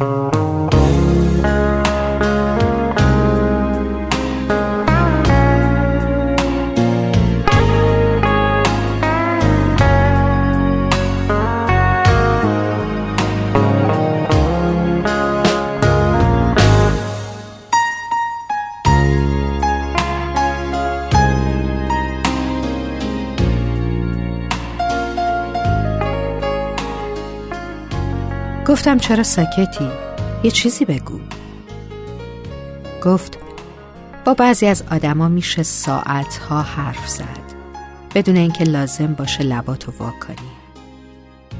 Música گفتم چرا ساکتی؟ یه چیزی بگو. گفت با بعضی از آدما میشه ساعتها حرف زد. بدون اینکه لازم باشه لباتو وا کنی.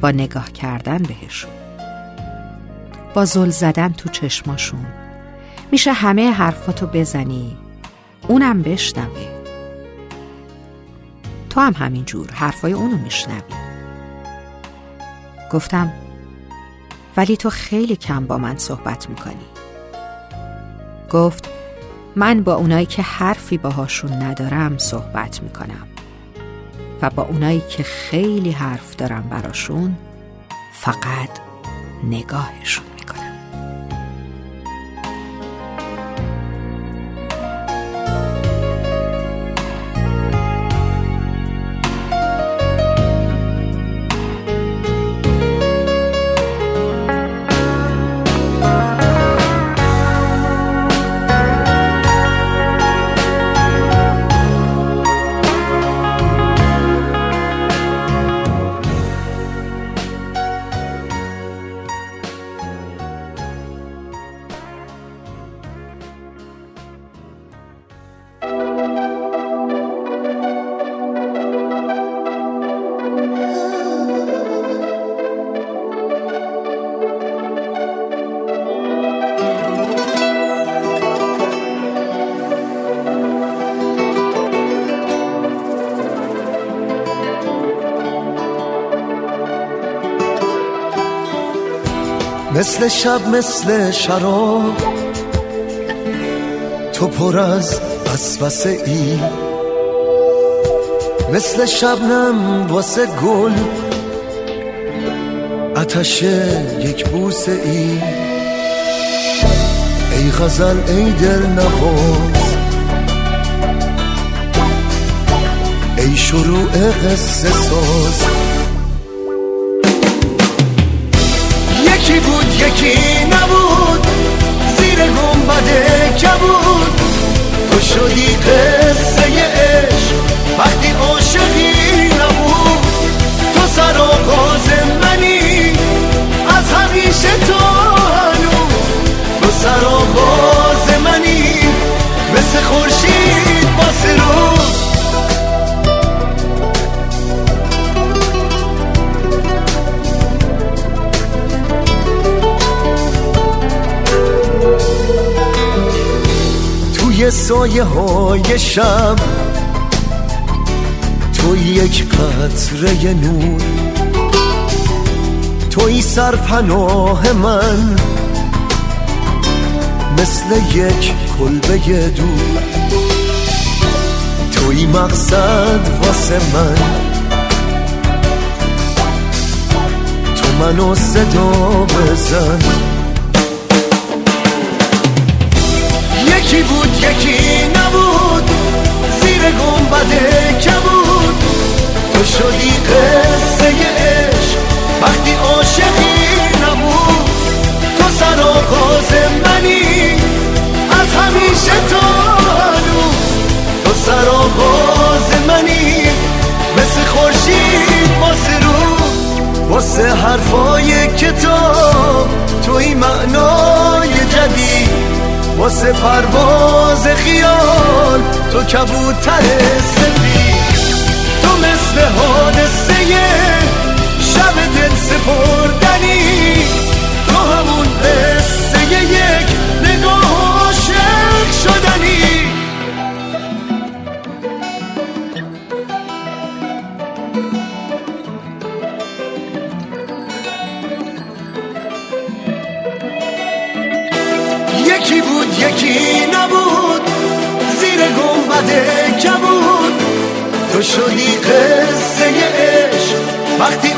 با نگاه کردن بهشون. با زل زدن تو چشماشون. میشه همه حرفاتو بزنی. اونم بشنوه. تو هم همینجور حرفای اونو میشنوی. گفتم ولی تو خیلی کم با من صحبت می‌کنی. گفت من با اونایی که حرفی باهاشون ندارم صحبت می‌کنم. و با اونایی که خیلی حرف دارم براشون فقط نگاهشون. مثل شب مثل شراب. تو پر از وسوسه ای. مثل شبنم واسه گل. اتش یک بوسه ای. ای غزل ای دل نواز ای شروع قصه ساز. یکی بود یکی نبود. زیر گنبد کبود. تو شدی قصه سایه های شب. تو یک قطره نور. توی سرپناه من. مثل یک کلبه دور. توی مقصد واسه من. تو منو صدا بزن. یکی بود یکی نبود. زیر گنبد کبود. تو شدی قصه عشق. وقتی عاشقی نبود تو سر آغاز منی. از همیشه تو هنوز. تو سر آغاز منی. مثل خورشید واسه رو واسه حرفای کتاب. واسه پرواز خیال تو کبوتر سفید. تو مثل حادثه یکی بود یکی نبود زیر گنبد کبود. تو شدی قصه عشق وقتی